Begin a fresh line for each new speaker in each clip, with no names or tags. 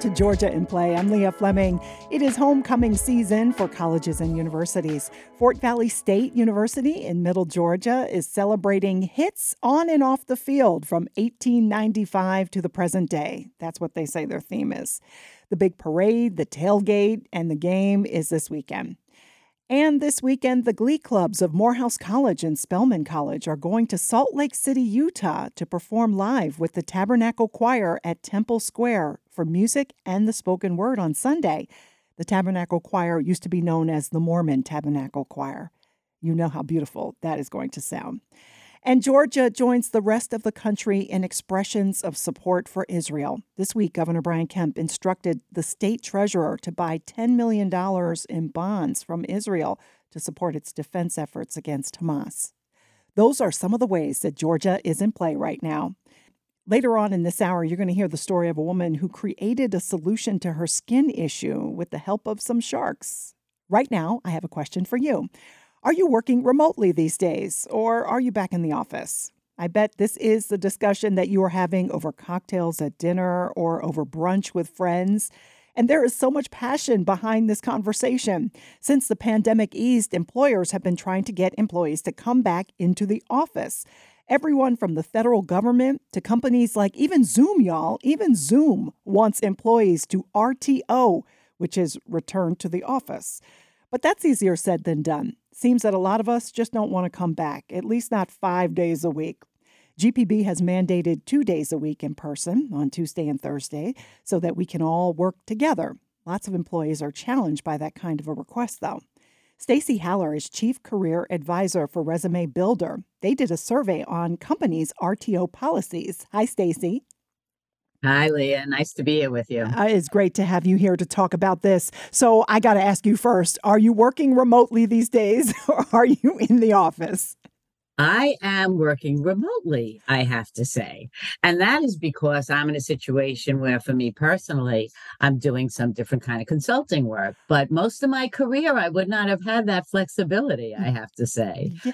to Georgia in Play. I'm Leah Fleming. It is homecoming season for colleges and universities. Fort Valley State University in Middle Georgia is celebrating hits on and off the field from 1895 to the present day. That's what they say their theme is. The big parade, the tailgate, and the game is this weekend. And this weekend, the Glee Clubs of Morehouse College and Spelman College are going to Salt Lake City, Utah to perform live with the Tabernacle Choir at Temple Square for music and the spoken word on Sunday. The Tabernacle Choir used to be known as the Mormon Tabernacle Choir. You know how beautiful that is going to sound. And Georgia joins the rest of the country in expressions of support for Israel. This week, Governor Brian Kemp instructed the state treasurer to buy $10 million in bonds from Israel to support its defense efforts against Hamas. Those are some of the ways that Georgia is in play right now. Later on in this hour, you're going to hear the story of a woman who created a solution to her skin issue with the help of some sharks. Right now, I have a question for you. Are you working remotely these days, or are you back in the office? I bet this is the discussion that you are having over cocktails at dinner or over brunch with friends. And there is so much passion behind this conversation. Since the pandemic eased, employers have been trying to get employees to come back into the office. Everyone from the federal government to companies like even Zoom, y'all, even Zoom wants employees to RTO, which is return to the office. But that's easier said than done. Seems that a lot of us just don't want to come back, at least not five days a week. GPB has mandated two days a week in person on Tuesday and Thursday so that we can all work together. Lots of employees are challenged by that kind of a request, though. Stacie Haller is Chief Career Advisor for Resume Builder. They did a survey on companies' RTO policies. Hi, Stacie.
Hi, Leah. Nice to be here with you.
Uh, it's great to have you here to talk about this. So, I got to ask you first are you working remotely these days or are you in the office?
I am working remotely, I have to say. And that is because I'm in a situation where, for me personally, I'm doing some different kind of consulting work. But most of my career, I would not have had that flexibility, I have to say. Yeah.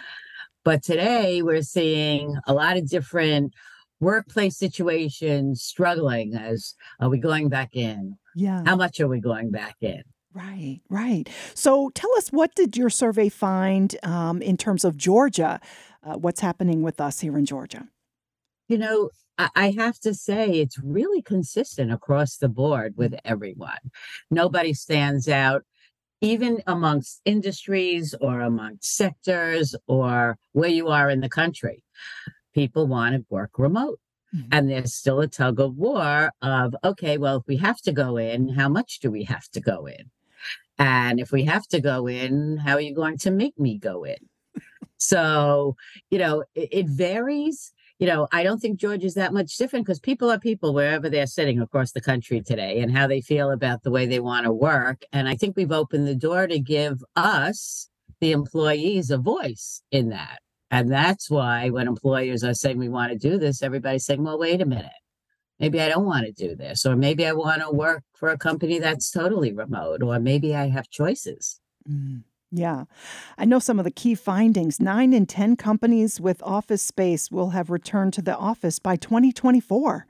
But today, we're seeing a lot of different workplace situations struggling as are we going back in? Yeah. How much are we going back in?
Right right. So tell us what did your survey find um, in terms of georgia uh, what's happening with us here in georgia?
You know I have to say it's really consistent across the board with everyone. Nobody stands out, even amongst industries or amongst sectors or where you are in the country people want to work remote. Mm-hmm. And there's still a tug of war of, okay, well, if we have to go in, how much do we have to go in? And if we have to go in, how are you going to make me go in? so, you know, it, it varies. You know, I don't think Georgia is that much different because people are people wherever they're sitting across the country today and how they feel about the way they want to work. And I think we've opened the door to give us, the employees, a voice in that. And that's why when employers are saying we want to do this, everybody's saying, well, wait a minute. Maybe I don't want to do this, or maybe I want to work for a company that's totally remote, or maybe I have choices.
Mm, yeah. I know some of the key findings. Nine in 10 companies with office space will have returned to the office by 2024.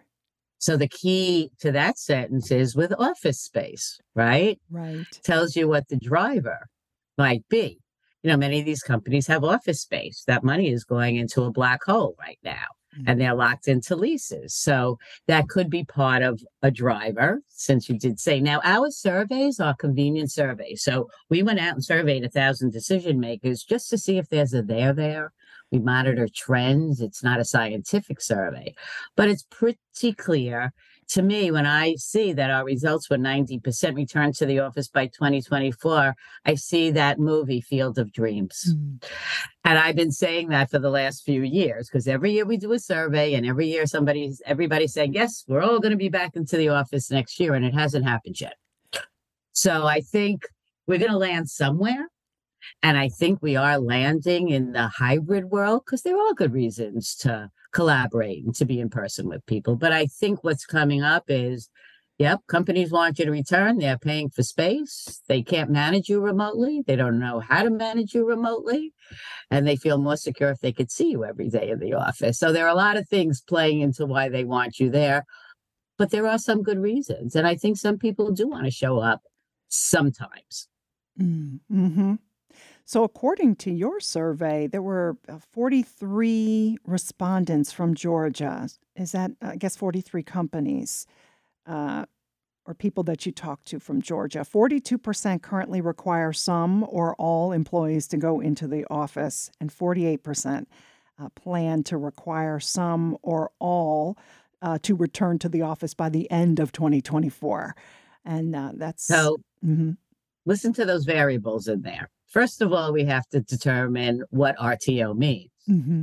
So the key to that sentence is with office space, right?
Right.
Tells you what the driver might be you know, many of these companies have office space. That money is going into a black hole right now. Mm-hmm. And they're locked into leases. So that could be part of a driver, since you did say. Now, our surveys are convenient surveys. So we went out and surveyed a thousand decision makers just to see if there's a there there. We monitor trends. It's not a scientific survey, but it's pretty clear to me, when I see that our results were 90% return to the office by 2024, I see that movie, Field of Dreams. Mm. And I've been saying that for the last few years because every year we do a survey and every year somebody's everybody's saying, yes, we're all going to be back into the office next year. And it hasn't happened yet. So I think we're going to land somewhere. And I think we are landing in the hybrid world because there are good reasons to collaborate and to be in person with people. But I think what's coming up is Yep, companies want you to return. They're paying for space. They can't manage you remotely. They don't know how to manage you remotely. And they feel more secure if they could see you every day in the office. So there are a lot of things playing into why they want you there. but there are some good reasons. And I think some people do want to show up sometimes.
Mm-hmm. So, according to your survey, there were uh, 43 respondents from Georgia. Is that, I guess, 43 companies uh, or people that you talked to from Georgia? 42% currently require some or all employees to go into the office, and 48% uh, plan to require some or all uh, to return to the office by the end of 2024. And uh, that's
so. Mm-hmm. Listen to those variables in there. First of all, we have to determine what RTO means. Mm-hmm.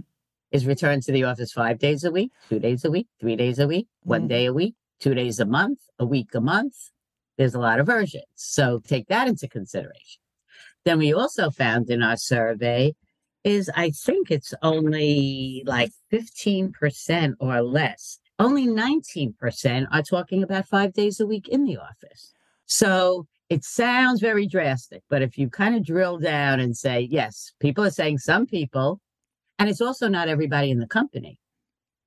Is return to the office five days a week, two days a week, three days a week, mm-hmm. one day a week, two days a month, a week a month? There's a lot of versions. So take that into consideration. Then we also found in our survey is I think it's only like 15% or less. Only 19% are talking about five days a week in the office. So it sounds very drastic, but if you kind of drill down and say, yes, people are saying some people, and it's also not everybody in the company.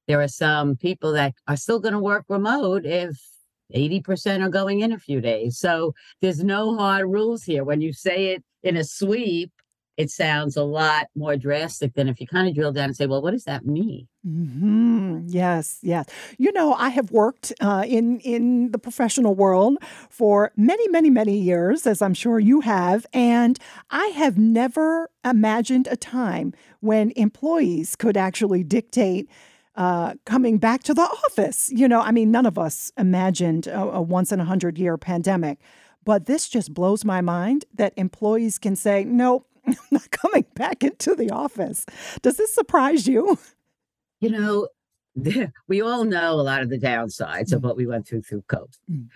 There are some people that are still going to work remote if 80% are going in a few days. So there's no hard rules here. When you say it in a sweep, it sounds a lot more drastic than if you kind of drill down and say, well, what does that mean?
Mm-hmm. Yes, yes. You know, I have worked uh, in in the professional world for many, many, many years, as I'm sure you have, and I have never imagined a time when employees could actually dictate. Uh, coming back to the office. You know, I mean, none of us imagined a, a once in a hundred year pandemic, but this just blows my mind that employees can say, nope, I'm not coming back into the office. Does this surprise you?
You know, we all know a lot of the downsides mm. of what we went through through COVID. Mm.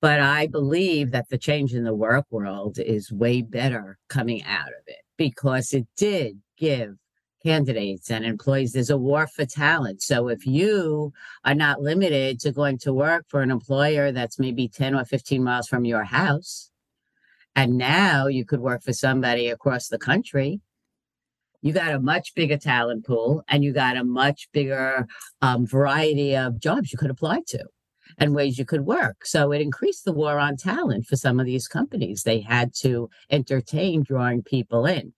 But I believe that the change in the work world is way better coming out of it because it did give candidates and employees there's a war for talent so if you are not limited to going to work for an employer that's maybe 10 or 15 miles from your house and now you could work for somebody across the country. You got a much bigger talent pool and you got a much bigger um, variety of jobs you could apply to and ways you could work. So it increased the war on talent for some of these companies. They had to entertain drawing people in.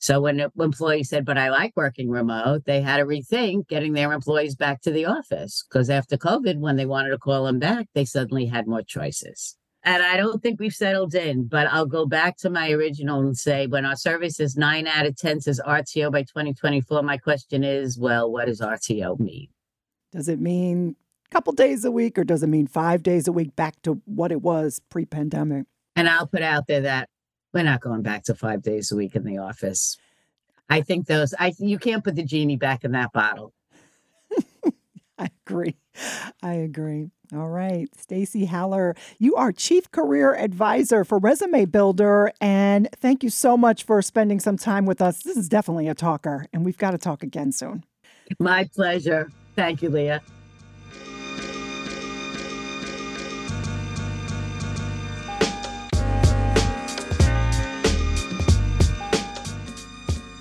So when an employee said, But I like working remote, they had to rethink getting their employees back to the office because after COVID, when they wanted to call them back, they suddenly had more choices. And I don't think we've settled in, but I'll go back to my original and say when our survey says nine out of 10 says RTO by 2024, my question is, well, what does RTO mean?
Does it mean a couple days a week or does it mean five days a week back to what it was pre pandemic?
And I'll put out there that we're not going back to five days a week in the office. I think those, I you can't put the genie back in that bottle.
I agree. I agree. All right. Stacie Haller, you are Chief Career Advisor for Resume Builder. And thank you so much for spending some time with us. This is definitely a talker, and we've got to talk again soon.
My pleasure. Thank you, Leah.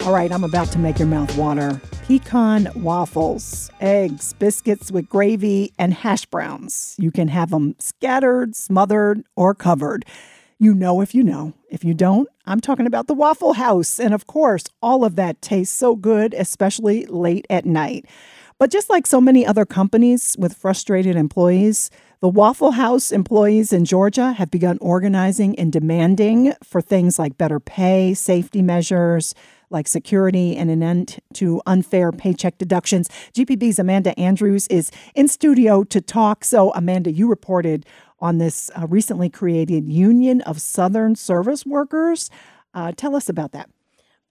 All right, I'm about to make your mouth water pecan waffles, eggs, biscuits with gravy, and hash browns. You can have them scattered, smothered, or covered. You know if you know. If you don't, I'm talking about the Waffle House. And of course, all of that tastes so good, especially late at night. But just like so many other companies with frustrated employees, the Waffle House employees in Georgia have begun organizing and demanding for things like better pay, safety measures, like security and an end to unfair paycheck deductions. GPB's Amanda Andrews is in studio to talk. So, Amanda, you reported on this uh, recently created Union of Southern Service Workers. Uh, tell us about that.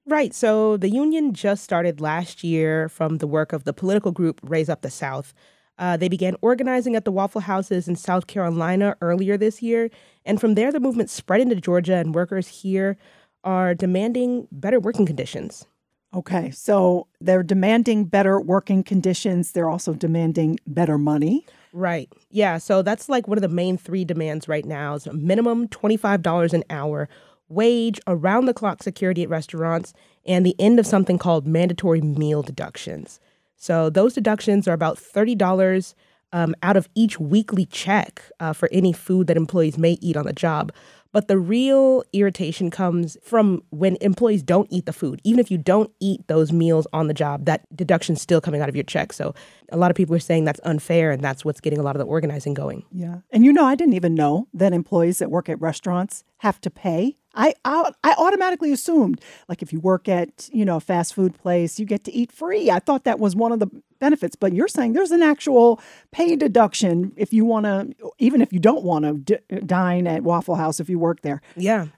Right. So the union just started last year from the work of the political group Raise Up the South. Uh, they began organizing at the Waffle Houses in South Carolina earlier this year. And from there, the movement spread into Georgia, and workers here are demanding better working conditions.
Okay, so they're demanding better working conditions. They're also demanding better money.
Right. Yeah. So that's like one of the main three demands right now is minimum $25 an hour, wage, around the clock security at restaurants, and the end of something called mandatory meal deductions. So those deductions are about $30 um, out of each weekly check uh, for any food that employees may eat on the job. But the real irritation comes from when employees don't eat the food. Even if you don't eat those meals on the job, that deduction's still coming out of your check. So a lot of people are saying that's unfair, and that's what's getting a lot of the organizing going.
Yeah. And you know, I didn't even know that employees that work at restaurants have to pay. I, I, I automatically assumed like if you work at you know a fast food place you get to eat free. I thought that was one of the benefits, but you're saying there's an actual pay deduction if you want to, even if you don't want to d- dine at Waffle House if you work there.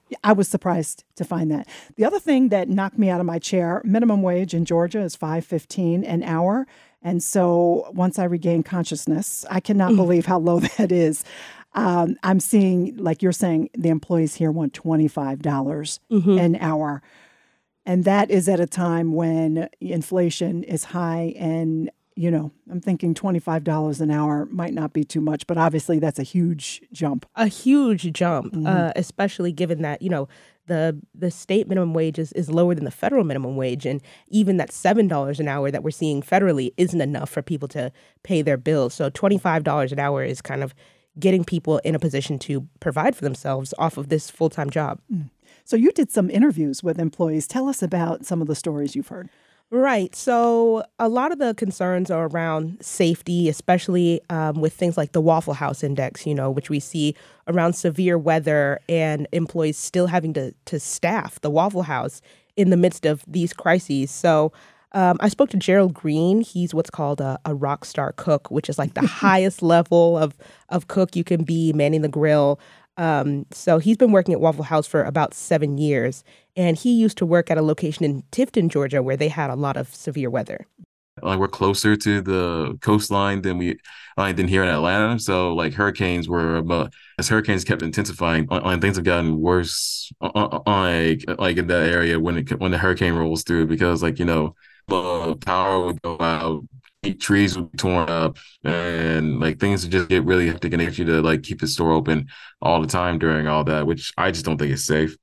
Yeah,
I was surprised to find that. The other thing that knocked me out of my chair: minimum wage in Georgia is five fifteen an hour. And so once I regain consciousness, I cannot mm. believe how low that is. Um, I'm seeing, like you're saying, the employees here want $25 mm-hmm. an hour. And that is at a time when inflation is high. And, you know, I'm thinking $25 an hour might not be too much, but obviously that's a huge jump.
A huge jump, mm-hmm. uh, especially given that, you know, the the state minimum wage is, is lower than the federal minimum wage and even that seven dollars an hour that we're seeing federally isn't enough for people to pay their bills so twenty five dollars an hour is kind of getting people in a position to provide for themselves off of this full time job. Mm.
So you did some interviews with employees. Tell us about some of the stories you've heard.
Right. So a lot of the concerns are around safety, especially um, with things like the Waffle House Index, you know, which we see around severe weather and employees still having to, to staff the Waffle House in the midst of these crises. So um, I spoke to Gerald Green. He's what's called a, a rock star cook, which is like the highest level of, of cook you can be, manning the grill. Um, so he's been working at Waffle House for about seven years, and he used to work at a location in Tifton, Georgia, where they had a lot of severe weather.
Like we're closer to the coastline than we like than here in Atlanta, so like hurricanes were about as hurricanes kept intensifying, on, things have gotten worse on, on, like like in that area when it when the hurricane rolls through because like you know the power would go out, trees would be torn up, and like things would just get really hectic and get you to like keep the store open all the time during all that, which I just don't think is safe.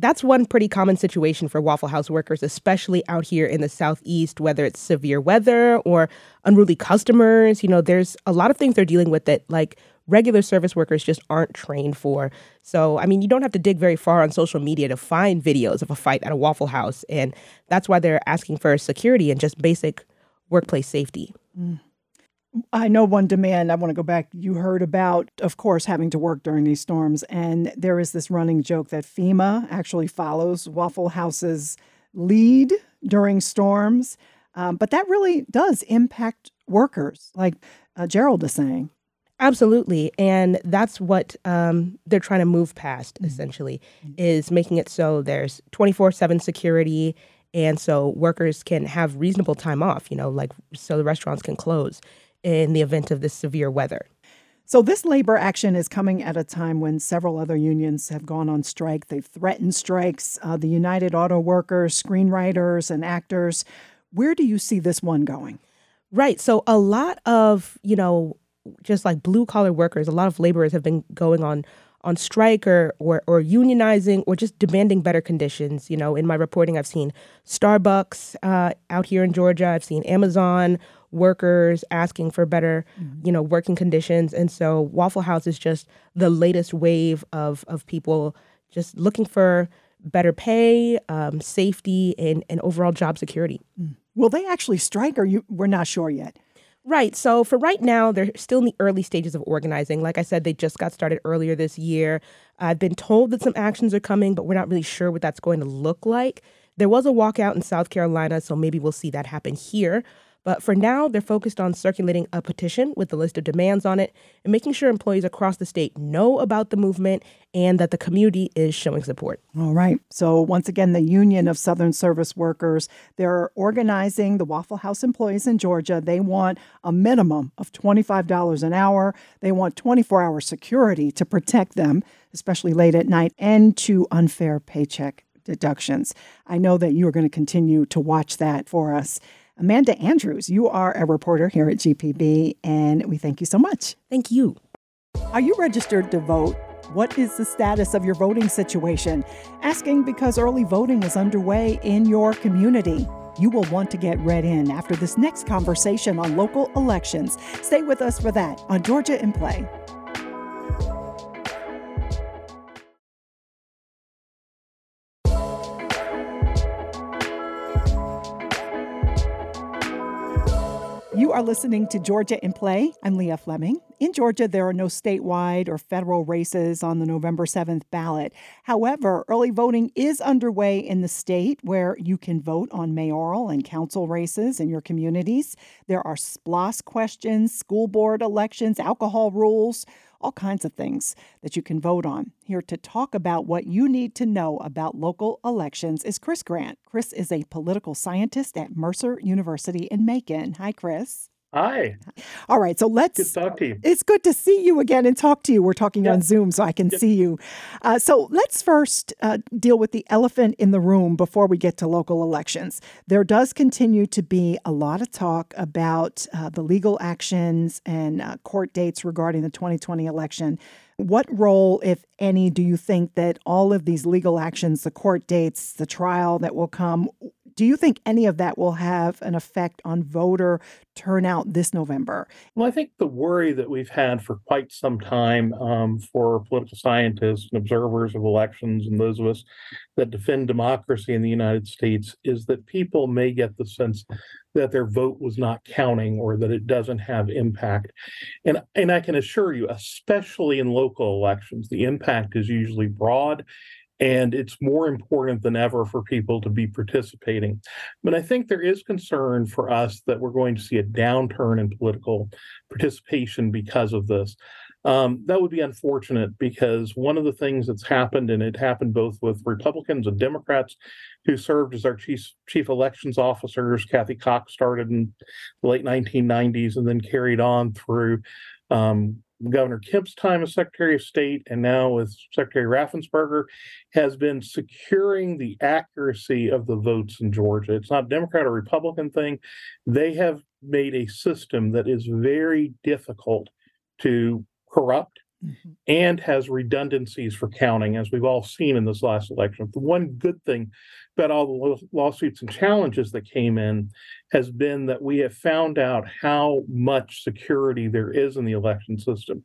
That's one pretty common situation for Waffle House workers, especially out here in the Southeast, whether it's severe weather or unruly customers. You know, there's a lot of things they're dealing with that, like, regular service workers just aren't trained for. So, I mean, you don't have to dig very far on social media to find videos of a fight at a Waffle House. And that's why they're asking for security and just basic workplace safety. Mm.
I know one demand I want to go back. You heard about, of course, having to work during these storms. And there is this running joke that FEMA actually follows Waffle House's lead during storms. Um, but that really does impact workers, like uh, Gerald is saying.
Absolutely. And that's what um, they're trying to move past, mm-hmm. essentially, mm-hmm. is making it so there's 24 7 security. And so workers can have reasonable time off, you know, like so the restaurants can close in the event of this severe weather.
So, this labor action is coming at a time when several other unions have gone on strike. They've threatened strikes. Uh, the United Auto Workers, screenwriters, and actors. Where do you see this one going?
Right. So, a lot of, you know, just like blue collar workers, a lot of laborers have been going on on strike or, or or unionizing or just demanding better conditions. You know, in my reporting, I've seen Starbucks uh, out here in Georgia. I've seen Amazon workers asking for better, mm-hmm. you know, working conditions. And so Waffle House is just the latest wave of of people just looking for better pay, um, safety, and and overall job security.
Mm. Will they actually strike, or you? We're not sure yet.
Right. So for right now, they're still in the early stages of organizing. Like I said, they just got started earlier this year. I've been told that some actions are coming, but we're not really sure what that's going to look like. There was a walkout in South Carolina, so maybe we'll see that happen here. But for now, they're focused on circulating a petition with a list of demands on it and making sure employees across the state know about the movement and that the community is showing support.
All right. So, once again, the Union of Southern Service Workers, they're organizing the Waffle House employees in Georgia. They want a minimum of $25 an hour. They want 24 hour security to protect them, especially late at night, and to unfair paycheck deductions. I know that you are going to continue to watch that for us. Amanda Andrews, you are a reporter here at GPB, and we thank you so much.
Thank you.
Are you registered to vote? What is the status of your voting situation? Asking because early voting is underway in your community. You will want to get read in after this next conversation on local elections. Stay with us for that on Georgia in Play. You are listening to Georgia in Play. I'm Leah Fleming. In Georgia, there are no statewide or federal races on the November 7th ballot. However, early voting is underway in the state where you can vote on mayoral and council races in your communities. There are SPLOST questions, school board elections, alcohol rules, all kinds of things that you can vote on. Here to talk about what you need to know about local elections is Chris Grant. Chris is a political scientist at Mercer University in Macon. Hi, Chris.
Hi.
All right, so let's.
Good to talk to you.
It's good to see you again and talk to you. We're talking yeah. on Zoom, so I can yeah. see you. Uh, so let's first uh, deal with the elephant in the room before we get to local elections. There does continue to be a lot of talk about uh, the legal actions and uh, court dates regarding the 2020 election. What role, if any, do you think that all of these legal actions, the court dates, the trial that will come, do you think any of that will have an effect on voter turnout this November?
Well, I think the worry that we've had for quite some time um, for political scientists and observers of elections and those of us that defend democracy in the United States is that people may get the sense that their vote was not counting or that it doesn't have impact. And, and I can assure you, especially in local elections, the impact is usually broad and it's more important than ever for people to be participating. But I think there is concern for us that we're going to see a downturn in political participation because of this. Um, that would be unfortunate because one of the things that's happened, and it happened both with Republicans and Democrats who served as our chief chief elections officers. Cathy Cox started in the late 1990s and then carried on through um, Governor Kemp's time as Secretary of State and now with Secretary Raffensperger has been securing the accuracy of the votes in Georgia. It's not a Democrat or Republican thing. They have made a system that is very difficult to corrupt mm-hmm. and has redundancies for counting, as we've all seen in this last election. The one good thing about all the lawsuits and challenges that came in has been that we have found out how much security there is in the election system.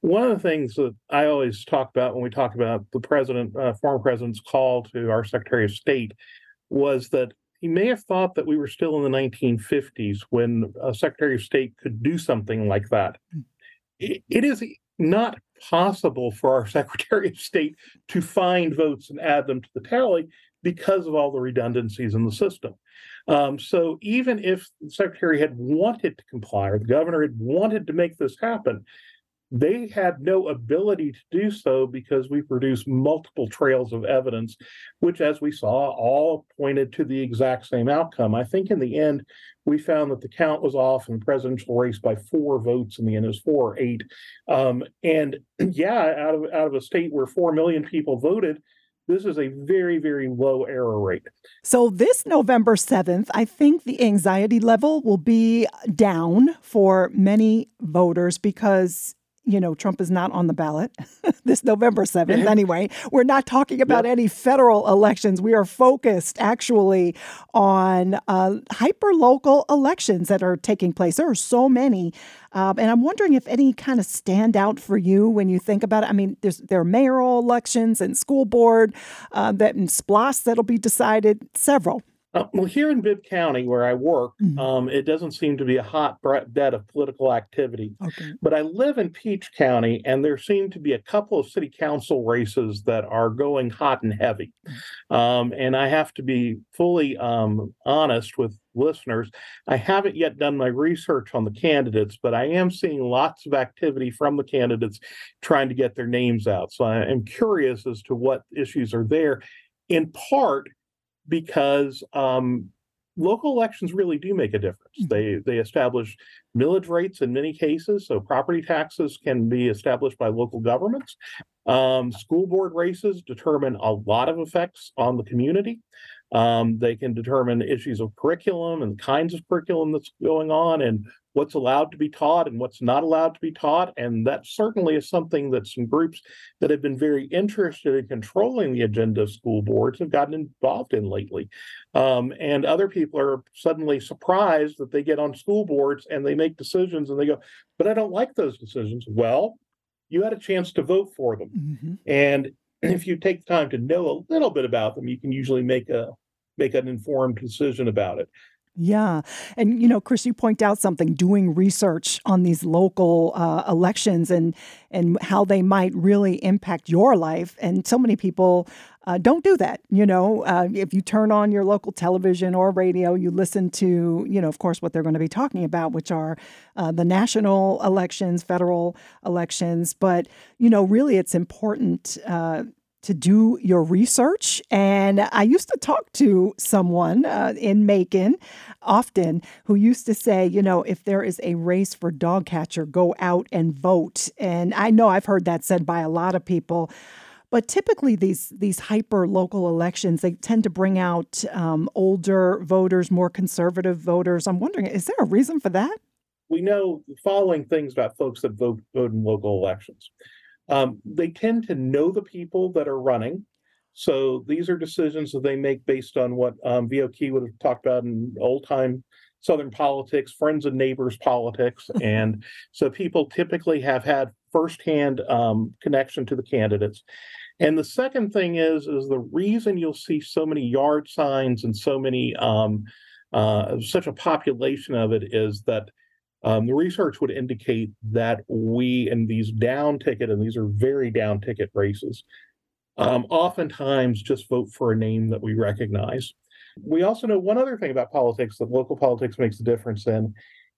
One of the things that I always talk about when we talk about the president, uh, former president's call to our Secretary of State was that he may have thought that we were still in the 1950s when a Secretary of State could do something like that. Hmm. it is not possible for our Secretary of State to find votes and add them to the tally because of all the redundancies in the system. Um, so even if the Secretary had wanted to comply or the governor had wanted to make this happen, they had no ability to do so because we produced multiple trails of evidence, which, as we saw, all pointed to the exact same outcome. I think in the end, we found that the count was off in the presidential race by four votes. In the end, it was four or eight. Um, and yeah, out of out of a state where four million people voted, this is a very, very low error rate.
So, this November 7th, I think the anxiety level will be down for many voters because you know, Trump is not on the ballot this November 7th. Anyway, we're not talking about yep. any federal elections. We are focused actually on uh, hyper local elections that are taking place. There are so many. Um, and I'm wondering if any kind of stand out for you when you think about it. I mean, there's, there are mayoral elections and school board uh, that and SPLOST that'll be decided, several.
Uh, well, here in Bibb County, where I work, mm-hmm. um, it doesn't seem to be a hot bed of political activity. Okay. But I live in Peach County, and there seem to be a couple of city council races that are going hot and heavy. Mm-hmm. Um, and I have to be fully um, honest with listeners. I haven't yet done my research on the candidates, but I am seeing lots of activity from the candidates trying to get their names out. So I am curious as to what issues are there. In part, because um, local elections really do make a difference. Mm-hmm. They they establish millage rates in many cases, so property taxes can be established by local governments. Um, school board races determine a lot of effects on the community. Um, they can determine issues of curriculum and kinds of curriculum that's going on and what's allowed to be taught and what's not allowed to be taught. And that certainly is something that some groups that have been very interested in controlling the agenda of school boards have gotten involved in lately. Um, and other people are suddenly surprised that they get on school boards and they make decisions and they go, but I don't like those decisions. Well, you had a chance to vote for them. Mm-hmm. And if you take the time to know a little bit about them, you can usually make a make an informed decision about it.
Yeah. And, you know, Chris, you point out something doing research on these local uh, elections and, and how they might really impact your life. And so many people uh, don't do that. You know, uh, if you turn on your local television or radio, you listen to, you know, of course, what they're going to be talking about, which are uh, the national elections, federal elections. But, you know, really it's important uh, to do your research. And I used to talk to someone uh, in Macon often who used to say, you know, if there is a race for dog catcher, go out and vote. And I know I've heard that said by a lot of people. But typically, these these hyper local elections they tend to bring out um, older voters, more conservative voters. I'm wondering, is there a reason for that?
We know the following things about folks that vote vote in local elections. Um, they tend to know the people that are running. So these are decisions that they make based on what um, V.O. Key would have talked about in old time Southern politics, friends and neighbors politics. and so people typically have had firsthand um, connection to the candidates. And the second thing is, is the reason you'll see so many yard signs and so many, um, uh, such a population of it is that um, the research would indicate that we, in these down ticket, and these are very down ticket races, um, oftentimes just vote for a name that we recognize. We also know one other thing about politics that local politics makes a difference in.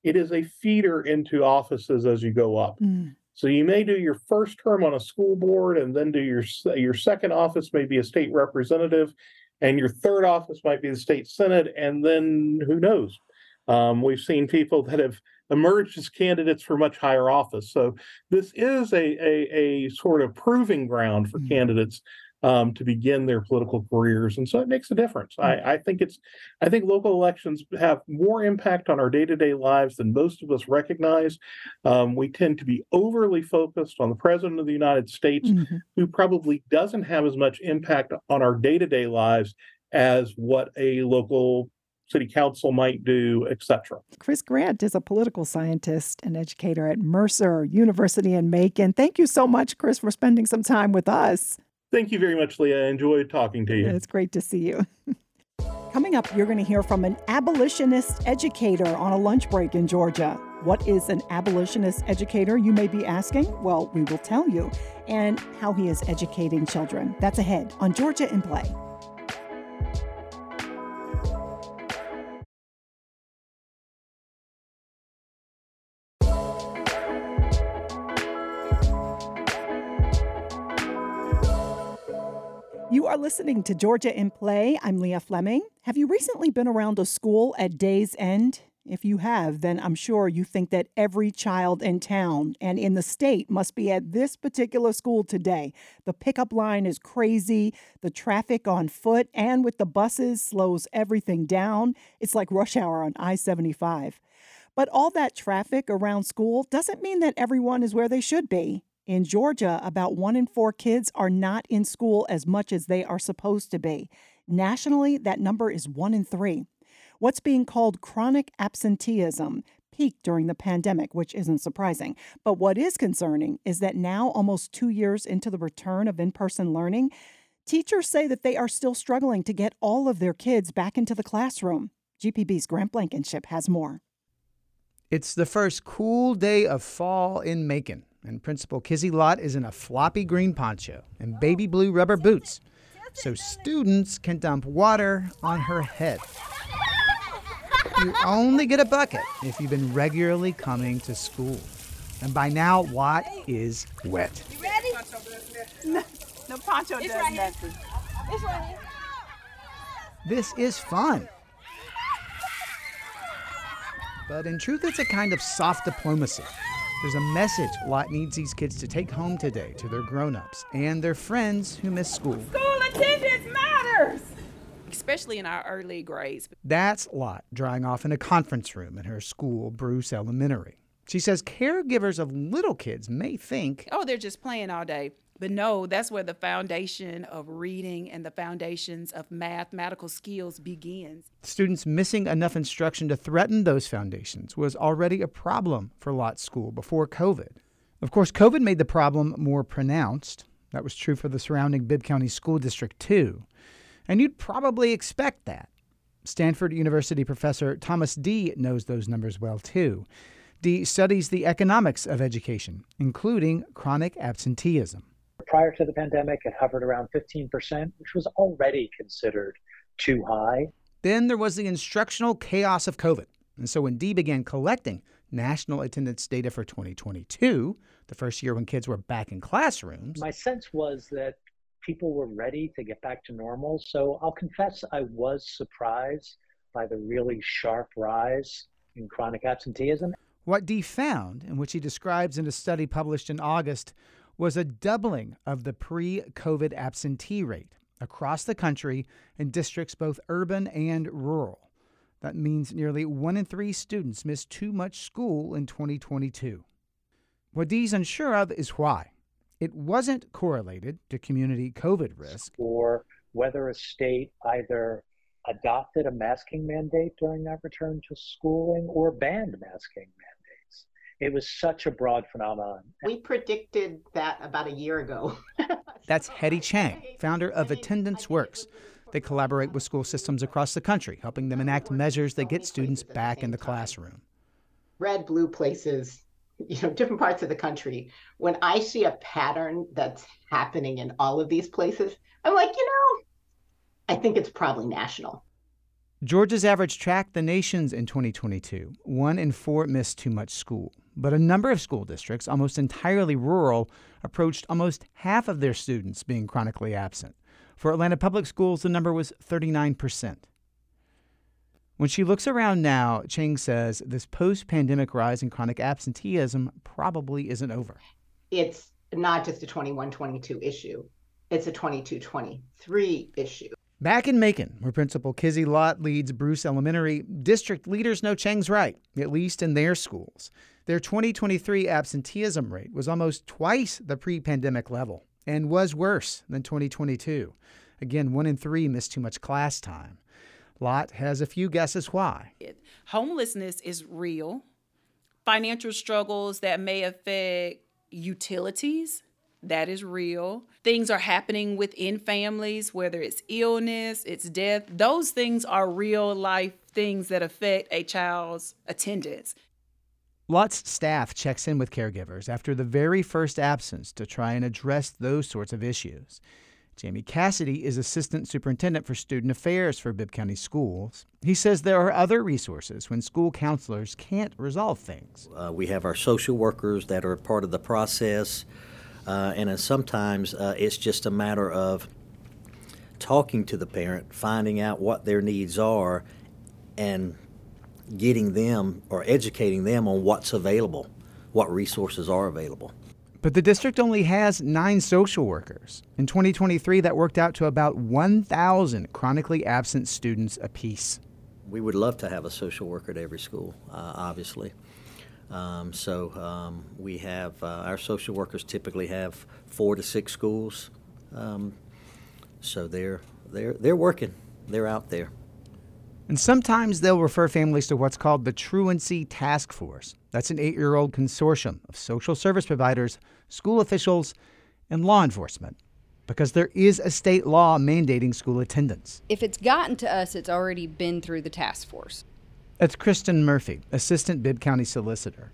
It is a feeder into offices as you go up. Mm. So you may do your first term on a school board and then do your your second office may be a state representative and your third office might be the state senate and then who knows um, we've seen people that have emerged as candidates for much higher office. So this is a a, a sort of proving ground for mm-hmm. candidates um, to begin their political careers, and so it makes a difference. I, I think it's I think local elections have more impact on our day to day lives than most of us recognize. Um, we tend to be overly focused on the president of the United States, mm-hmm. who probably doesn't have as much impact on our day to day lives as what a local city council might do, etc.
Chris Grant is a political scientist and educator at Mercer University in Macon. Thank you so much, Chris, for spending some time with us.
Thank you very much, Leah. I enjoyed talking to you.
It's great to see you. Coming up, you're going to hear from an abolitionist educator on a lunch break in Georgia. What is an abolitionist educator, you may be asking? Well, we will tell you, and how he is educating children. That's ahead on Georgia in Play. Listening to Georgia in Play. I'm Leah Fleming. Have you recently been around a school at day's end? If you have, then I'm sure you think that every child in town and in the state must be at this particular school today. The pickup line is crazy. The traffic on foot and with the buses slows everything down. It's like rush hour on I 75. But all that traffic around school doesn't mean that everyone is where they should be. In Georgia, about one in four kids are not in school as much as they are supposed to be. Nationally, that number is one in three. What's being called chronic absenteeism peaked during the pandemic, which isn't surprising. But what is concerning is that now, almost two years into the return of in person learning, teachers say that they are still struggling to get all of their kids back into the classroom. GPB's Grant Blankenship has more.
It's the first cool day of fall in Macon and Principal Kizzy Lott is in a floppy green poncho and baby blue rubber boots, so students can dump water on her head. You only get a bucket if you've been regularly coming to school. And by now, Lott is wet.
You ready? No, no poncho does right nothing. It's right here.
This is fun. But in truth, it's a kind of soft diplomacy. There's a message Lott needs these kids to take home today to their grown ups and their friends who miss school.
School attendance matters, especially in our early grades.
That's Lott drying off in a conference room in her school, Bruce Elementary. She says caregivers of little kids may think,
oh, they're just playing all day. But no, that's where the foundation of reading and the foundations of mathematical skills begins.
Students missing enough instruction to threaten those foundations was already a problem for Lott's school before COVID. Of course, COVID made the problem more pronounced. That was true for the surrounding Bibb County School District, too. And you'd probably expect that. Stanford University professor Thomas Dee. knows those numbers well, too. D studies the economics of education, including chronic absenteeism.
Prior to the pandemic, it hovered around 15%, which was already considered too high.
Then there was the instructional chaos of COVID. And so when Dee began collecting national attendance data for 2022, the first year when kids were back in classrooms,
my sense was that people were ready to get back to normal. So I'll confess I was surprised by the really sharp rise in chronic absenteeism.
What Dee found, and which he describes in a study published in August, was a doubling of the pre COVID absentee rate across the country in districts both urban and rural. That means nearly one in three students missed too much school in 2022. What Dee's unsure of is why. It wasn't correlated to community COVID risk.
Or whether a state either adopted a masking mandate during that return to schooling or banned masking mandates. It was such a broad phenomenon.
We predicted that about a year ago.
That's Hedy Chang, founder of Attendance Works. They collaborate with school systems across the country, helping them enact measures that get students back in the classroom.
Red, blue places, you know, different parts of the country. When I see a pattern that's happening in all of these places, I'm like, you know, I think it's probably national.
Georgia's average tracked the nation's in 2022. One in four missed too much school. But a number of school districts, almost entirely rural, approached almost half of their students being chronically absent. For Atlanta Public Schools, the number was 39%. When she looks around now, Chang says this post pandemic rise in chronic absenteeism probably isn't over.
It's not just a 21 22 issue, it's a 22 23 issue.
Back in Macon, where Principal Kizzy Lott leads Bruce Elementary, district leaders know Chang's right, at least in their schools. Their 2023 absenteeism rate was almost twice the pre pandemic level and was worse than 2022. Again, one in three missed too much class time. Lott has a few guesses why.
Homelessness is real. Financial struggles that may affect utilities, that is real. Things are happening within families, whether it's illness, it's death. Those things are real life things that affect a child's attendance.
Lott's staff checks in with caregivers after the very first absence to try and address those sorts of issues. Jamie Cassidy is Assistant Superintendent for Student Affairs for Bibb County Schools. He says there are other resources when school counselors can't resolve things.
Uh, we have our social workers that are part of the process, uh, and sometimes uh, it's just a matter of talking to the parent, finding out what their needs are, and getting them or educating them on what's available, what resources are available.
But the district only has nine social workers. In 2023, that worked out to about 1,000 chronically absent students apiece.
We would love to have a social worker at every school, uh, obviously. Um, so um, we have uh, our social workers typically have four to six schools. Um, so they're they're they're working. They're out there.
And sometimes they'll refer families to what's called the Truancy Task Force. That's an eight year old consortium of social service providers, school officials, and law enforcement. Because there is a state law mandating school attendance.
If it's gotten to us, it's already been through the task force.
That's Kristen Murphy, Assistant Bibb County Solicitor.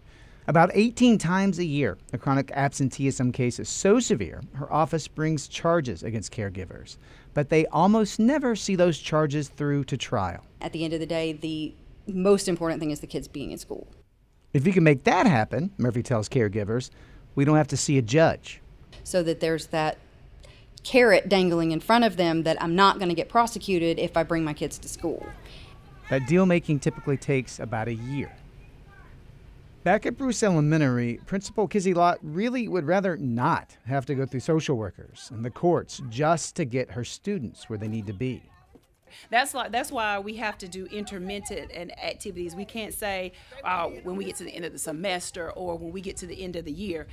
About 18 times a year, a chronic absenteeism case is so severe, her office brings charges against caregivers. But they almost never see those charges through to trial.
At the end of the day, the most important thing is the kids being in school.
If you can make that happen, Murphy tells caregivers, we don't have to see a judge.
So that there's that carrot dangling in front of them that I'm not going to get prosecuted if I bring my kids to school.
That deal making typically takes about a year. Back at Bruce Elementary, Principal Kizzy Lott really would rather not have to go through social workers and the courts just to get her students where they need to be.
That's like that's why we have to do intermittent and activities. We can't say uh, when we get to the end of the semester or when we get to the end of the year.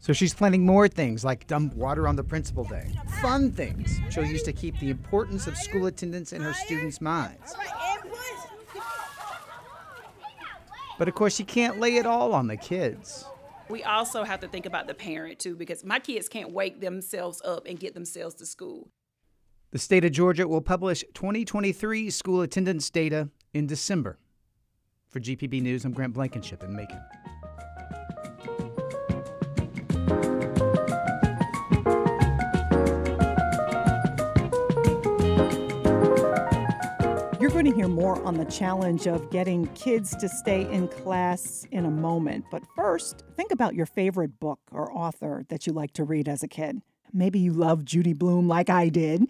So she's planning more things like dump water on the principal day, fun things she'll use to keep the importance of school attendance in her students' minds. But of course, she can't lay it all on the kids.
We also have to think about the parent too, because my kids can't wake themselves up and get themselves to school.
The state of Georgia will publish 2023 school attendance data in December. For GPB News, I'm Grant Blankenship in Macon.
Going to hear more on the challenge of getting kids to stay in class in a moment. But first, think about your favorite book or author that you like to read as a kid. Maybe you love Judy Blume like I did.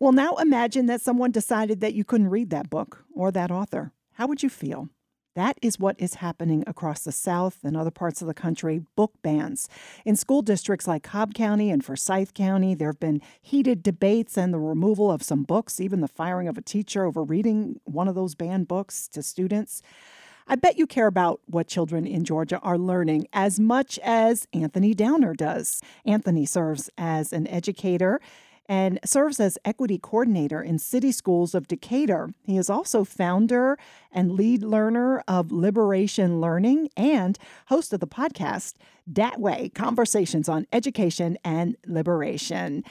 Well, now imagine that someone decided that you couldn't read that book or that author. How would you feel? That is what is happening across the South and other parts of the country book bans. In school districts like Cobb County and Forsyth County, there have been heated debates and the removal of some books, even the firing of a teacher over reading one of those banned books to students. I bet you care about what children in Georgia are learning as much as Anthony Downer does. Anthony serves as an educator and serves as equity coordinator in city schools of Decatur. He is also founder and lead learner of Liberation Learning and host of the podcast Dat Way Conversations on Education and Liberation.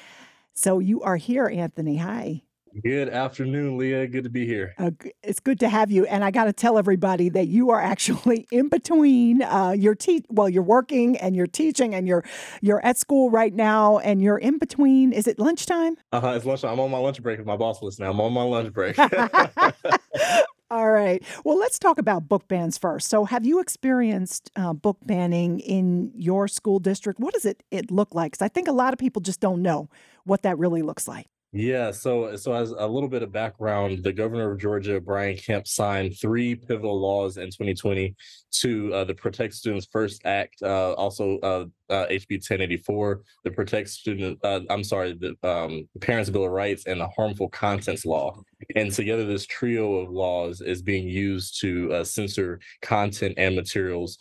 So you are here, Anthony. Hi.
Good afternoon, Leah. Good to be here.
Uh, it's good to have you. And I got to tell everybody that you are actually in between. Uh, you're te- well, you're working and you're teaching and you're you're at school right now and you're in between. Is it lunchtime?
Uh huh. It's lunchtime. I'm on my lunch break. If my boss listening, I'm on my lunch break.
All right. Well, let's talk about book bans first. So, have you experienced uh, book banning in your school district? What does it it look like? Because I think a lot of people just don't know what that really looks like.
Yeah, so so as a little bit of background, the governor of Georgia, Brian Kemp, signed three pivotal laws in 2020 to uh, the Protect Students First Act, uh, also uh, uh HB 1084, the Protect Student, uh, I'm sorry, the um, Parents Bill of Rights, and the Harmful Contents Law. And together, this trio of laws is being used to uh, censor content and materials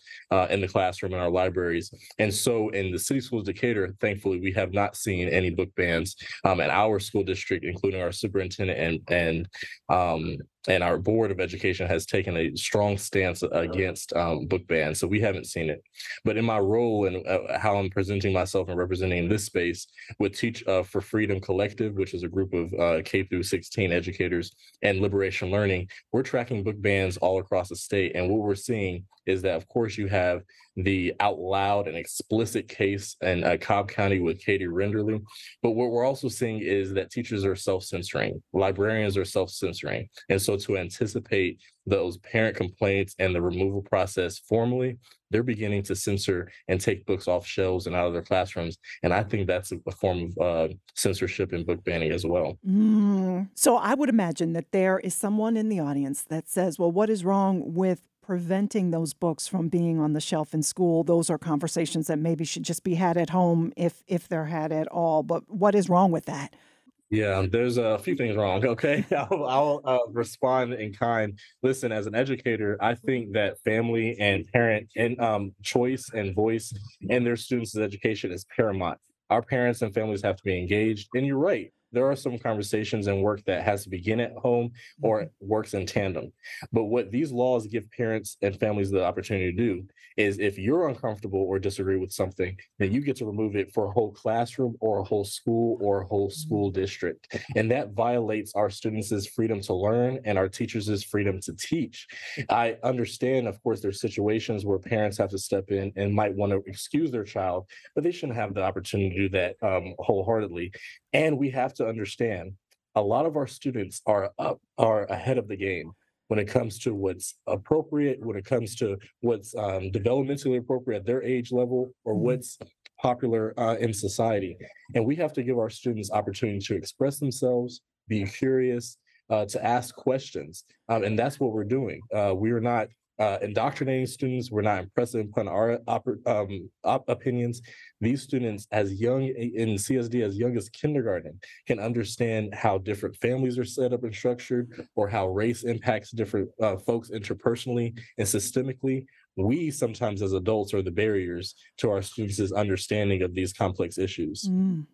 in the classroom and our libraries. And so, in the city schools Decatur, thankfully, we have not seen any book bans um, at our school district, including our superintendent and and um, and our board of education has taken a strong stance against um, book bans. So we haven't seen it. But in my role and uh, how I'm presenting myself and representing this space with Teach uh, for Freedom Collective, which is a group of uh, K through 16 educators and Liberation Learning, we're tracking book bans all across the state. And what we're seeing is that, of course, you have the out loud and explicit case in uh, Cobb County with Katie Rinderle. But what we're also seeing is that teachers are self censoring, librarians are self censoring. And so to anticipate those parent complaints and the removal process formally, they're beginning to censor and take books off shelves and out of their classrooms. And I think that's a, form of uh, censorship and book banning as well.
Mm. So I would imagine that there is someone in the audience that says, well, what is wrong with preventing those books from being on the shelf in school those are conversations that maybe should just be had at home if if they're had at all but what is wrong with that
yeah, there's a few things wrong. Okay, I'll, I'll uh, respond in kind. Listen, as an educator, I think that family and parent and um, choice and voice in their students' education is paramount. Our parents and families have to be engaged, and you're right there are some conversations and work that has to begin at home or mm-hmm. works in tandem. But what these laws give parents and families the opportunity to do is if you're uncomfortable or disagree with something, then you get to remove it for a whole classroom or a whole school or a whole school mm-hmm. district. And that violates our students' freedom to learn and our teachers' freedom to teach. I understand, of course, there's situations where parents have to step in and might want to excuse their child, but they shouldn't have the opportunity to do that um, wholeheartedly. And we have to understand a lot of our students are up are ahead of the game when it comes to what's appropriate, when it comes to what's um, developmentally appropriate at their age level, or mm-hmm. what's popular uh, in society. And we have to give our students opportunity to express themselves, be curious, uh, to ask questions. Um, and that's what we're doing. Uh, we are not uh, indoctrinating students. We're not impressing upon our oper- um, op- opinions. These students, as young in CSD, as young as kindergarten, can understand how different families are set up and structured, or how race impacts different uh, folks interpersonally and systemically. We sometimes, as adults, are the barriers to our students' understanding of these complex issues.
Mm.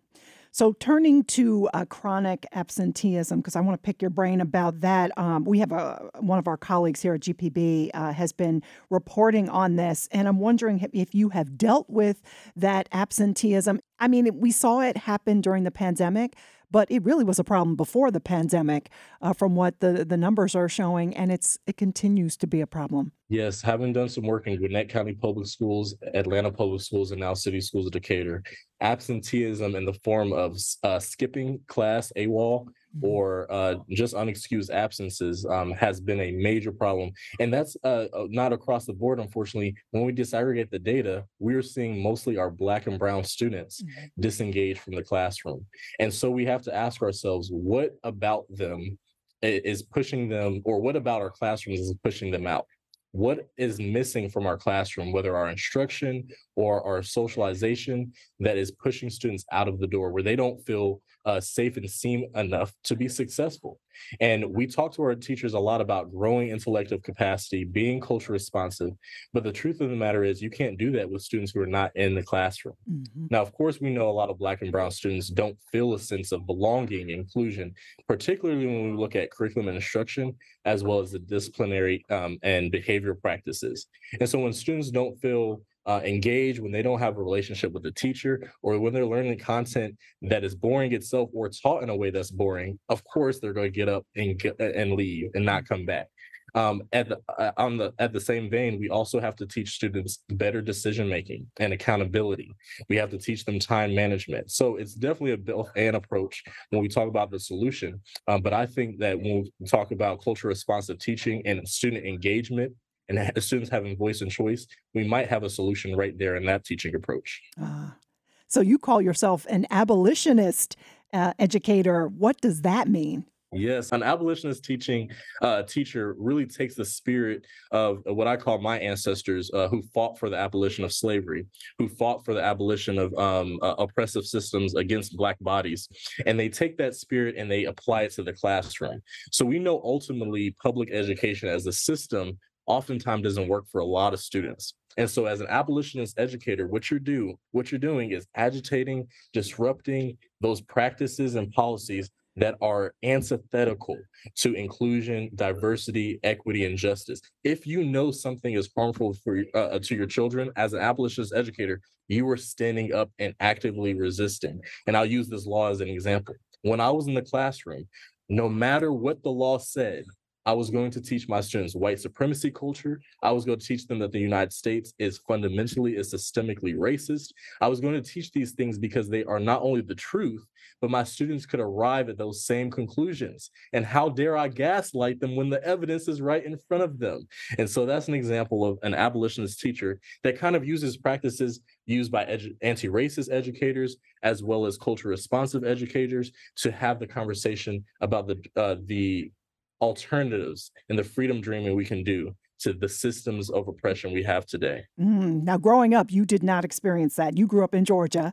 So, turning to uh, chronic absenteeism, because I want to pick your brain about that. Um, we have a, one of our colleagues here at GPB uh, has been reporting on this, and I'm wondering if you have dealt with that absenteeism. I mean, we saw it happen during the pandemic, but it really was a problem before the pandemic, uh, from what the the numbers are showing, and it's it continues to be a problem.
Yes, having done some work in Gwinnett County Public Schools, Atlanta Public Schools, and now City Schools of Decatur, absenteeism in the form of uh, skipping class AWOL. Or uh, just unexcused absences um, has been a major problem. And that's uh, uh, not across the board, unfortunately. When we disaggregate the data, we're seeing mostly our Black and Brown students
Mhm.
disengage from the classroom. And so we have to ask ourselves, what about them is pushing them, or what about our classrooms is pushing them out? What is missing from our classroom, whether our instruction or our socialization, that is pushing students out of the door where they don't feel uh, safe and seem enough to be successful? And we talk to our teachers a lot about growing intellectual capacity, being culture responsive. But the truth of the matter is, you can't do that with students who are not in the classroom.
Mhm.
Now, of course, we know a lot of Black and Brown students don't feel a sense of belonging, inclusion, particularly when we look at curriculum and instruction, as well as the disciplinary um, and behavior practices. And so when students don't feel uh, engaged, when they don't have a relationship with the teacher, or when they're learning content that is boring itself or taught in a way that's boring, of course, they're going to get up and get, and leave and not come back. Um, at the uh, on the at the same vein, we also have to teach students better decision making and accountability. We have to teach them time management. So it's definitely a both and approach when we talk about the solution. Um, but I think that when we talk about culture responsive teaching and student engagement and ha- students having voice and choice, we might have a solution right there in that teaching approach.
Ah. so, you call yourself an abolitionist uh, educator. What does that mean?
Yes, an abolitionist teaching uh, teacher really takes the spirit of what I call my ancestors uh, who fought for the abolition of slavery, who fought for the abolition of um, uh, oppressive systems against Black bodies. And they take that spirit and they apply it to the classroom. So we know ultimately public education as a system oftentimes doesn't work for a lot of students. And so as an abolitionist educator, what you're do, what you're doing is agitating, disrupting those practices and policies that are antithetical to inclusion, diversity, equity, and justice. If you know something is harmful for uh, to your children, as an abolitionist educator, you are standing up and actively resisting. And I'll use this law as an example. When I was in the classroom, no matter what the law said, I was going to teach my students white supremacy culture. I was going to teach them that the United States is fundamentally is systemically racist. I was going to teach these things because they are not only the truth, but my students could arrive at those same conclusions. And how dare I gaslight them when the evidence is right in front of them? And so that's an example of an abolitionist teacher that kind of uses practices used by edu- anti-racist educators as well as culture responsive educators to have the conversation about the uh, the alternatives and the freedom dreaming we can do to the systems of oppression we have today.
Mm, now, growing up, you did not experience that. You grew up in Georgia.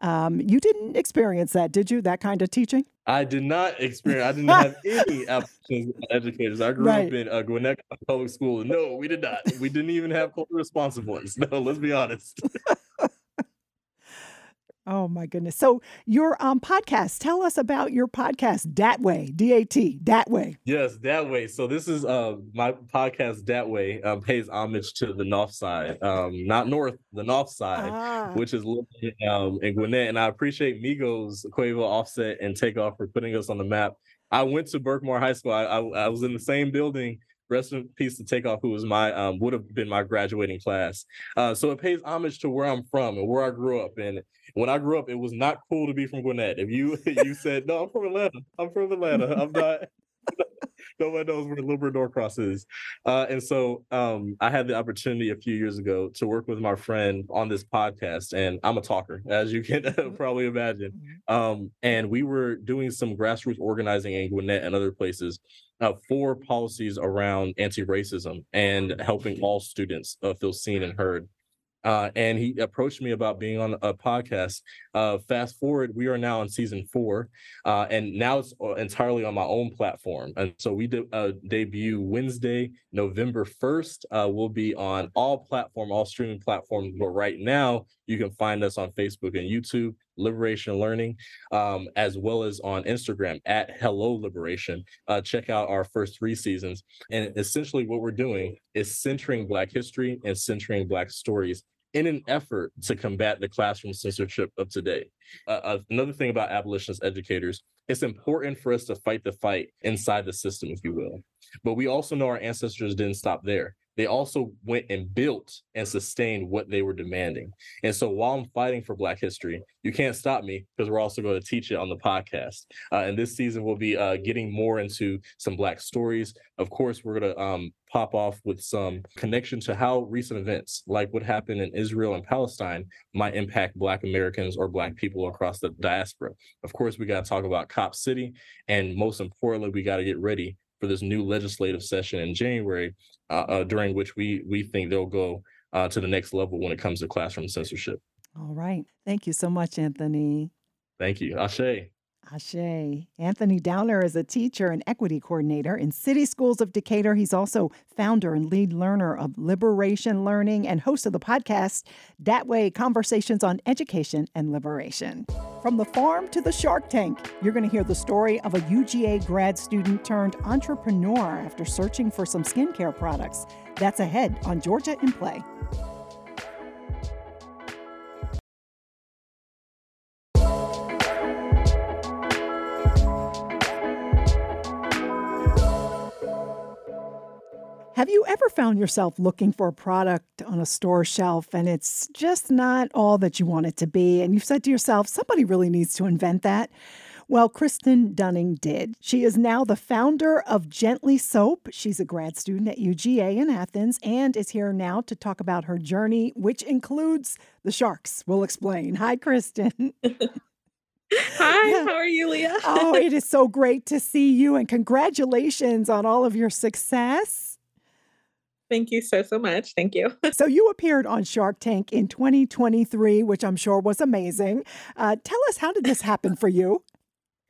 Um, you didn't experience that, did you? That kind of teaching?
I did not experience. I didn't have any applications educators. I grew
Right.
up in uh, Gwinnett Public School. No, we did not. We didn't even have culture responsive ones. No, let's be honest.
Oh my goodness! So your um, podcast. Tell us about your podcast, Dat Way, D A T, Dat Way.
Yes, that way. So this is uh my podcast. That way um, pays homage to the North Side, um, not North, the North Side,
Ah.
which is located um, in Gwinnett. And I appreciate Migos, Quavo, Offset, and Takeoff for putting us on the map. I went to Berkmar High School. I, I, I was in the same building. Rest in peace to Takeoff, who was my um, would have been my graduating class. Uh, so it pays homage to where I'm from and where I grew up. And when I grew up, it was not cool to be from Gwinnett. If you you said no, I'm from Atlanta. I'm from Atlanta. I'm not. Nobody knows where Lilburn Norcross is. Uh, and so um, I had the opportunity a few years ago to work with my friend on this podcast, and I'm a talker, as you can probably imagine. Um, and we were doing some grassroots organizing in Gwinnett and other places uh, four policies around anti-racism and helping all students uh, feel seen and heard. Uh, and he approached me about being on a podcast. Uh, fast forward, we are now in season four, uh, and now it's uh, entirely on my own platform. And so we did uh, debut Wednesday, November first. Uh, we'll be on all platform, all streaming platforms. But right now, you can find us on Facebook and YouTube, Liberation Learning, um, as well as on Instagram at Hello Liberation. Uh, check out our first three seasons. And essentially, what we're doing is centering Black history and centering Black stories in an effort to combat the classroom censorship of today. Uh, uh, another thing about abolitionist educators, it's important for us to fight the fight inside the system, if you will. But we also know our ancestors didn't stop there they also went and built and sustained what they were demanding. And so while I'm fighting for Black history, you can't stop me because we're also going to teach it on the podcast. Uh, and this season, we'll be uh, getting more into some Black stories. Of course, we're going to um, pop off with some connection to how recent events, like what happened in Israel and Palestine, might impact Black Americans or Black people across the diaspora. Of course, we got to talk about Cop City. And most importantly, we got to get ready for this new legislative session in January, uh, uh, during which we we think they'll go uh, to the next level when it comes to classroom censorship.
All right. Thank you so much, Anthony.
Thank you. Ashe.
Ashe. Anthony Downer is a teacher and equity coordinator in City Schools of Decatur. He's also founder and lead learner of Liberation Learning and host of the podcast, That Way Conversations on Education and Liberation. From the farm to the shark tank, you're going to hear the story of a UGA grad student turned entrepreneur after searching for some skincare products. That's ahead on Georgia in Play. Have you ever found yourself looking for a product on a store shelf and it's just not all that you want it to be? And you've said to yourself, somebody really needs to invent that? Well, Kristen Dunning did. She is now the founder of Gently Soap. She's a grad student at UGA in Athens and is here now to talk about her journey, which includes the sharks. We'll explain. Hi, Kristen.
Hi, how are you, Leah?
oh, it is so great to see you and congratulations on all of your success.
Thank you so, so much. Thank you.
so, you appeared on Shark Tank in 2023, which I'm sure was amazing. Uh, tell us, how did this happen for you?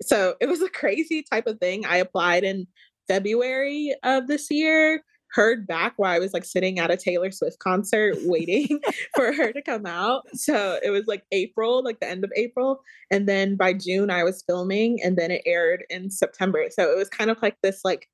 So, it was a crazy type of thing. I applied in February of this year, heard back while I was like sitting at a Taylor Swift concert waiting for her to come out. So, it was like April, like the end of April. And then by June, I was filming, and then it aired in September. So, it was kind of like this, like,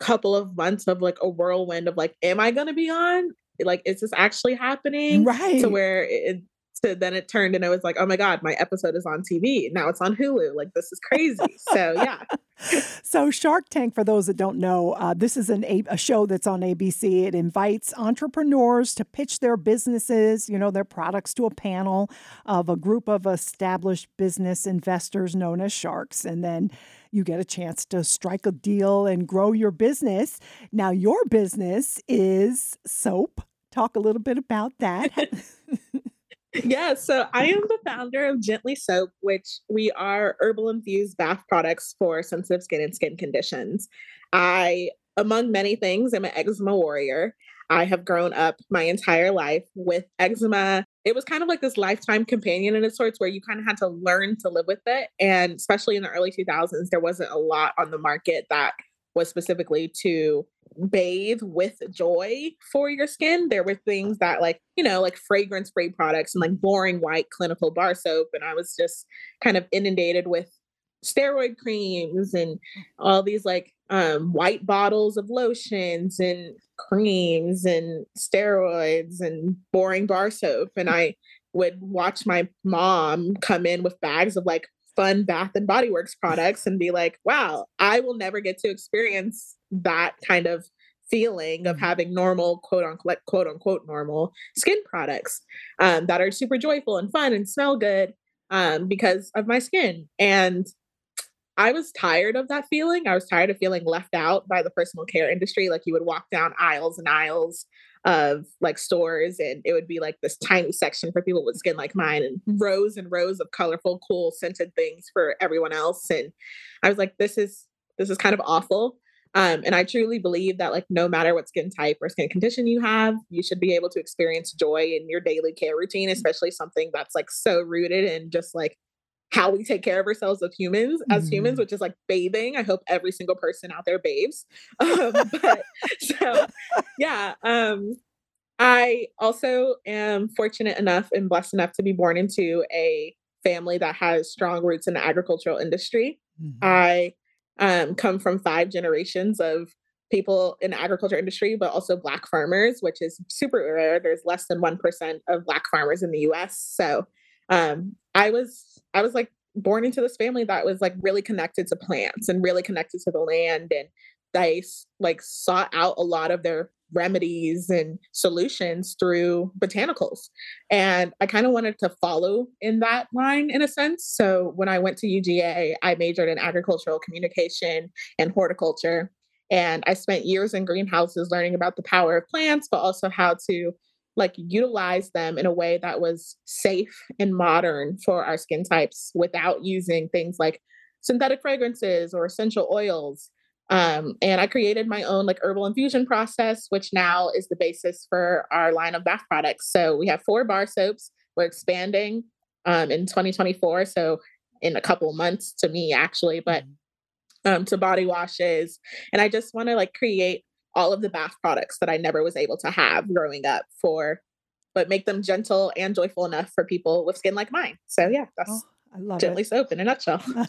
couple of months of like a whirlwind of like, am I going to be on? Like, is this actually happening?
Right.
To where it, to then it turned and it was like, oh my God, my episode is on TV. Now it's on Hulu. Like, this is crazy. So, yeah.
so, Shark Tank, for those that don't know, uh, this is an, a, a show that's on ABC. It invites entrepreneurs to pitch their businesses, you know, their products to a panel of a group of established business investors known as sharks. And then you get a chance to strike a deal and grow your business. Now, your business is soap. Talk a little bit about that.
yeah, so I am the founder of Gently Soap, which we are herbal infused bath products for sensitive skin and skin conditions. I, among many things, am an eczema warrior. I have grown up my entire life with eczema. It was kind of like this lifetime companion in its sorts where you kind of had to learn to live with it. And especially in the early 2000s, there wasn't a lot on the market that was specifically to bathe with joy for your skin. There were things that like, you know, like fragrance spray products and like boring white clinical bar soap. And I was just kind of inundated with steroid creams and all these like um, white bottles of lotions and creams and steroids and boring bar soap. And I would watch my mom come in with bags of like fun Bath and Body Works products and be like, wow, I will never get to experience that kind of feeling of mm-hmm. having normal quote unquote quote unquote normal skin products um, that are super joyful and fun and smell good um, because of my skin and I was tired of that feeling. I was tired of feeling left out by the personal care industry. Like you would walk down aisles and aisles of like stores, and it would be like this tiny section for people with skin like mine, and rows and rows of colorful, cool, scented things for everyone else. And I was like, this is this is kind of awful. Um, and I truly believe that, like, no matter what skin type or skin condition you have, you should be able to experience joy in your daily care routine, especially something that's like so rooted in just like how we take care of ourselves as humans, as
Mm-hmm.
humans, which is like bathing. I hope every single person out there bathes. Um, but so, yeah. Um, I also am fortunate enough and blessed enough to be born into a family that has strong roots in the agricultural industry.
Mhm.
I um, come from five generations of people in the agriculture industry, but also Black farmers, which is super rare. There's less than one percent of Black farmers in the U.S. So um, I was I was like born into this family that was like really connected to plants and really connected to the land, and they like sought out a lot of their remedies and solutions through botanicals. And I kind of wanted to follow in that line in a sense. So when I went to UGA, I majored in agricultural communication and horticulture. And I spent years in greenhouses learning about the power of plants, but also how to like utilize them in a way that was safe and modern for our skin types without using things like synthetic fragrances or essential oils. Um, and I created my own like herbal infusion process, which now is the basis for our line of bath products. So we have four bar soaps. We're expanding um, in 2024. So in a couple months to me, actually, but um, to body washes. And I just want to like create all of the bath products that I never was able to have growing up for, but make them gentle and joyful enough for people with skin like mine. So yeah, that's
Oh, I love
gently
it.
soap in a nutshell.
I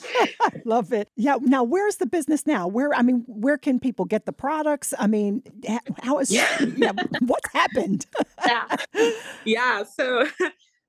love it. Yeah. Now, where's the business now? Where, I mean, where can people get the products? I mean, how is,
Yeah.
yeah, what's happened?
yeah. yeah. So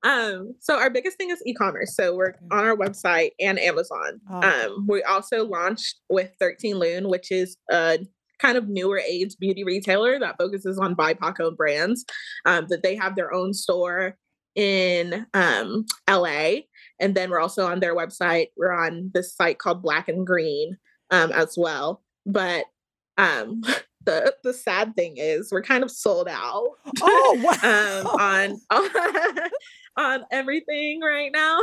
um so our biggest thing is e-commerce. So we're on our website and Amazon.
Oh.
Um we also launched with 13 Lune, which is a kind of newer age beauty retailer that focuses on BIPOC owned brands. Um, that they have their own store in um LA. And then we're also on their website. We're on this site called Black and Green um as well. But um the the sad thing is we're kind of sold out
Oh, wow.
um, on on everything right now.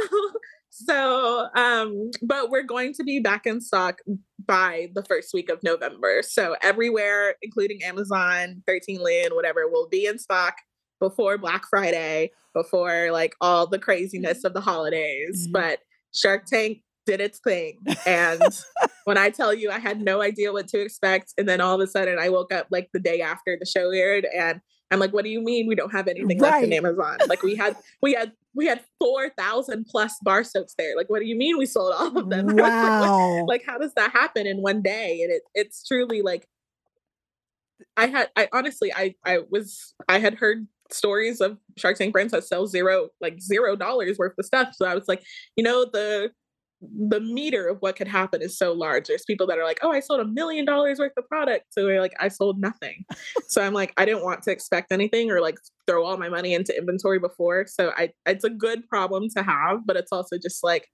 So, um, but we're going to be back in stock by the first week of November. So everywhere, including Amazon, 13 Lune, whatever, will be in stock before Black Friday, before like all the craziness of the holidays.
Mhm.
But Shark Tank did its thing. And when I tell you I had no idea what to expect, and then all of a sudden I woke up like the day after the show aired and I'm like, what do you mean we don't have anything left in Amazon? Like we had we had we had four thousand plus bar soaps there. Like, what do you mean we sold all of them? Was like,
Wow.
like how does that happen in one day? And it it's truly like I had I honestly I I was I had heard stories of Shark Tank brands that sell zero like zero dollars worth of stuff. So I was like, you know, the the meter of what could happen is so large. There's people that are like, oh, I sold a million dollars worth of product. So we're like, I sold nothing. so I'm like, I didn't want to expect anything or like throw all my money into inventory before. So I it's a good problem to have, but it's also just like,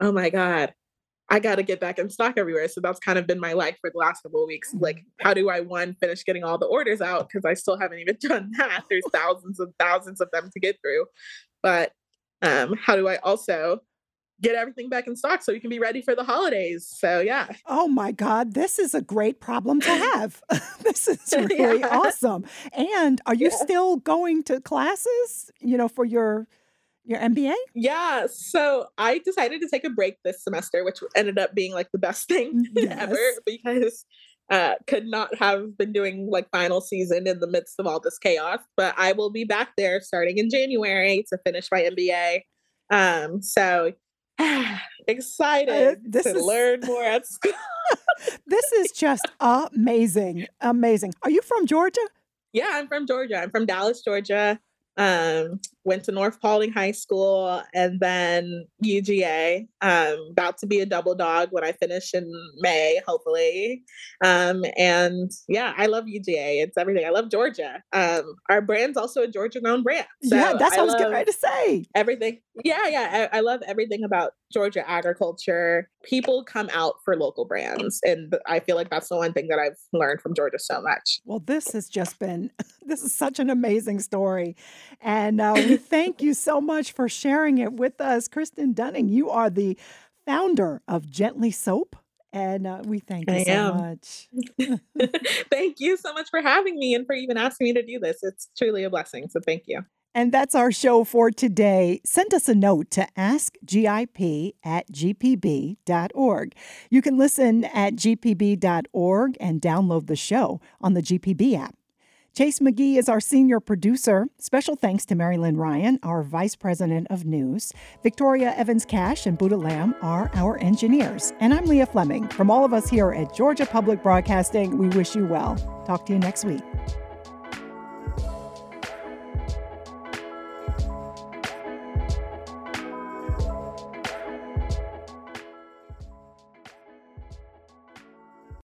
oh my God, I got to get back in stock everywhere. So that's kind of been my life for the last couple of weeks. Like, how do I one finish getting all the orders out? Because I still haven't even done that. There's thousands and thousands of them to get through. But um, how do I also get everything back in stock so we can be ready for the holidays? So yeah.
Oh my God, this is a great problem to have. this is really
Yeah.
awesome. And are you
Yeah.
still going to classes, you know, for your your MBA?
Yeah, so I decided to take a break this semester, which ended up being like the best thing ever because uh could not have been doing like final season in the midst of all this chaos. But I will be back there starting in January to finish my MBA. Um, so excited uh,
this
to
is-
learn more at school.
This is just amazing. Amazing. Are you from Georgia?
Yeah, I'm from Georgia. I'm from Dallas, Georgia. Um, went to North Paulding High School and then UGA. Um, about to be a double Dawg when I finish in May, hopefully. Um, and yeah, I love UGA. It's everything. I love Georgia. Um, our brand's also a Georgia-owned brand.
yeah, that's what I was getting ready to say.
everything yeah yeah I, I love everything about georgia agriculture people come out for local brands and i feel like that's the one thing that i've learned from georgia so much
Well, this has just been, this is such an amazing story. And uh, we thank you so much for sharing it with us. Kristen Dunning, you are the founder of Gently Soap And uh, we thank you
I
so
am.
much.
thank you so much for having me and for even asking me to do this. It's truly a blessing. So thank you.
And that's our show for today. Send us a note to askgip at gpb.org. You can listen at gpb.org and download the show on the GPB app. Chase McGee is our senior producer. Special thanks to Marilyn Ryan, our vice president of news. Victoria Evans Cash and Buddha Lamb are our engineers. And I'm Leah Fleming. From all of us here at Georgia Public Broadcasting, we wish you well. Talk to you next week.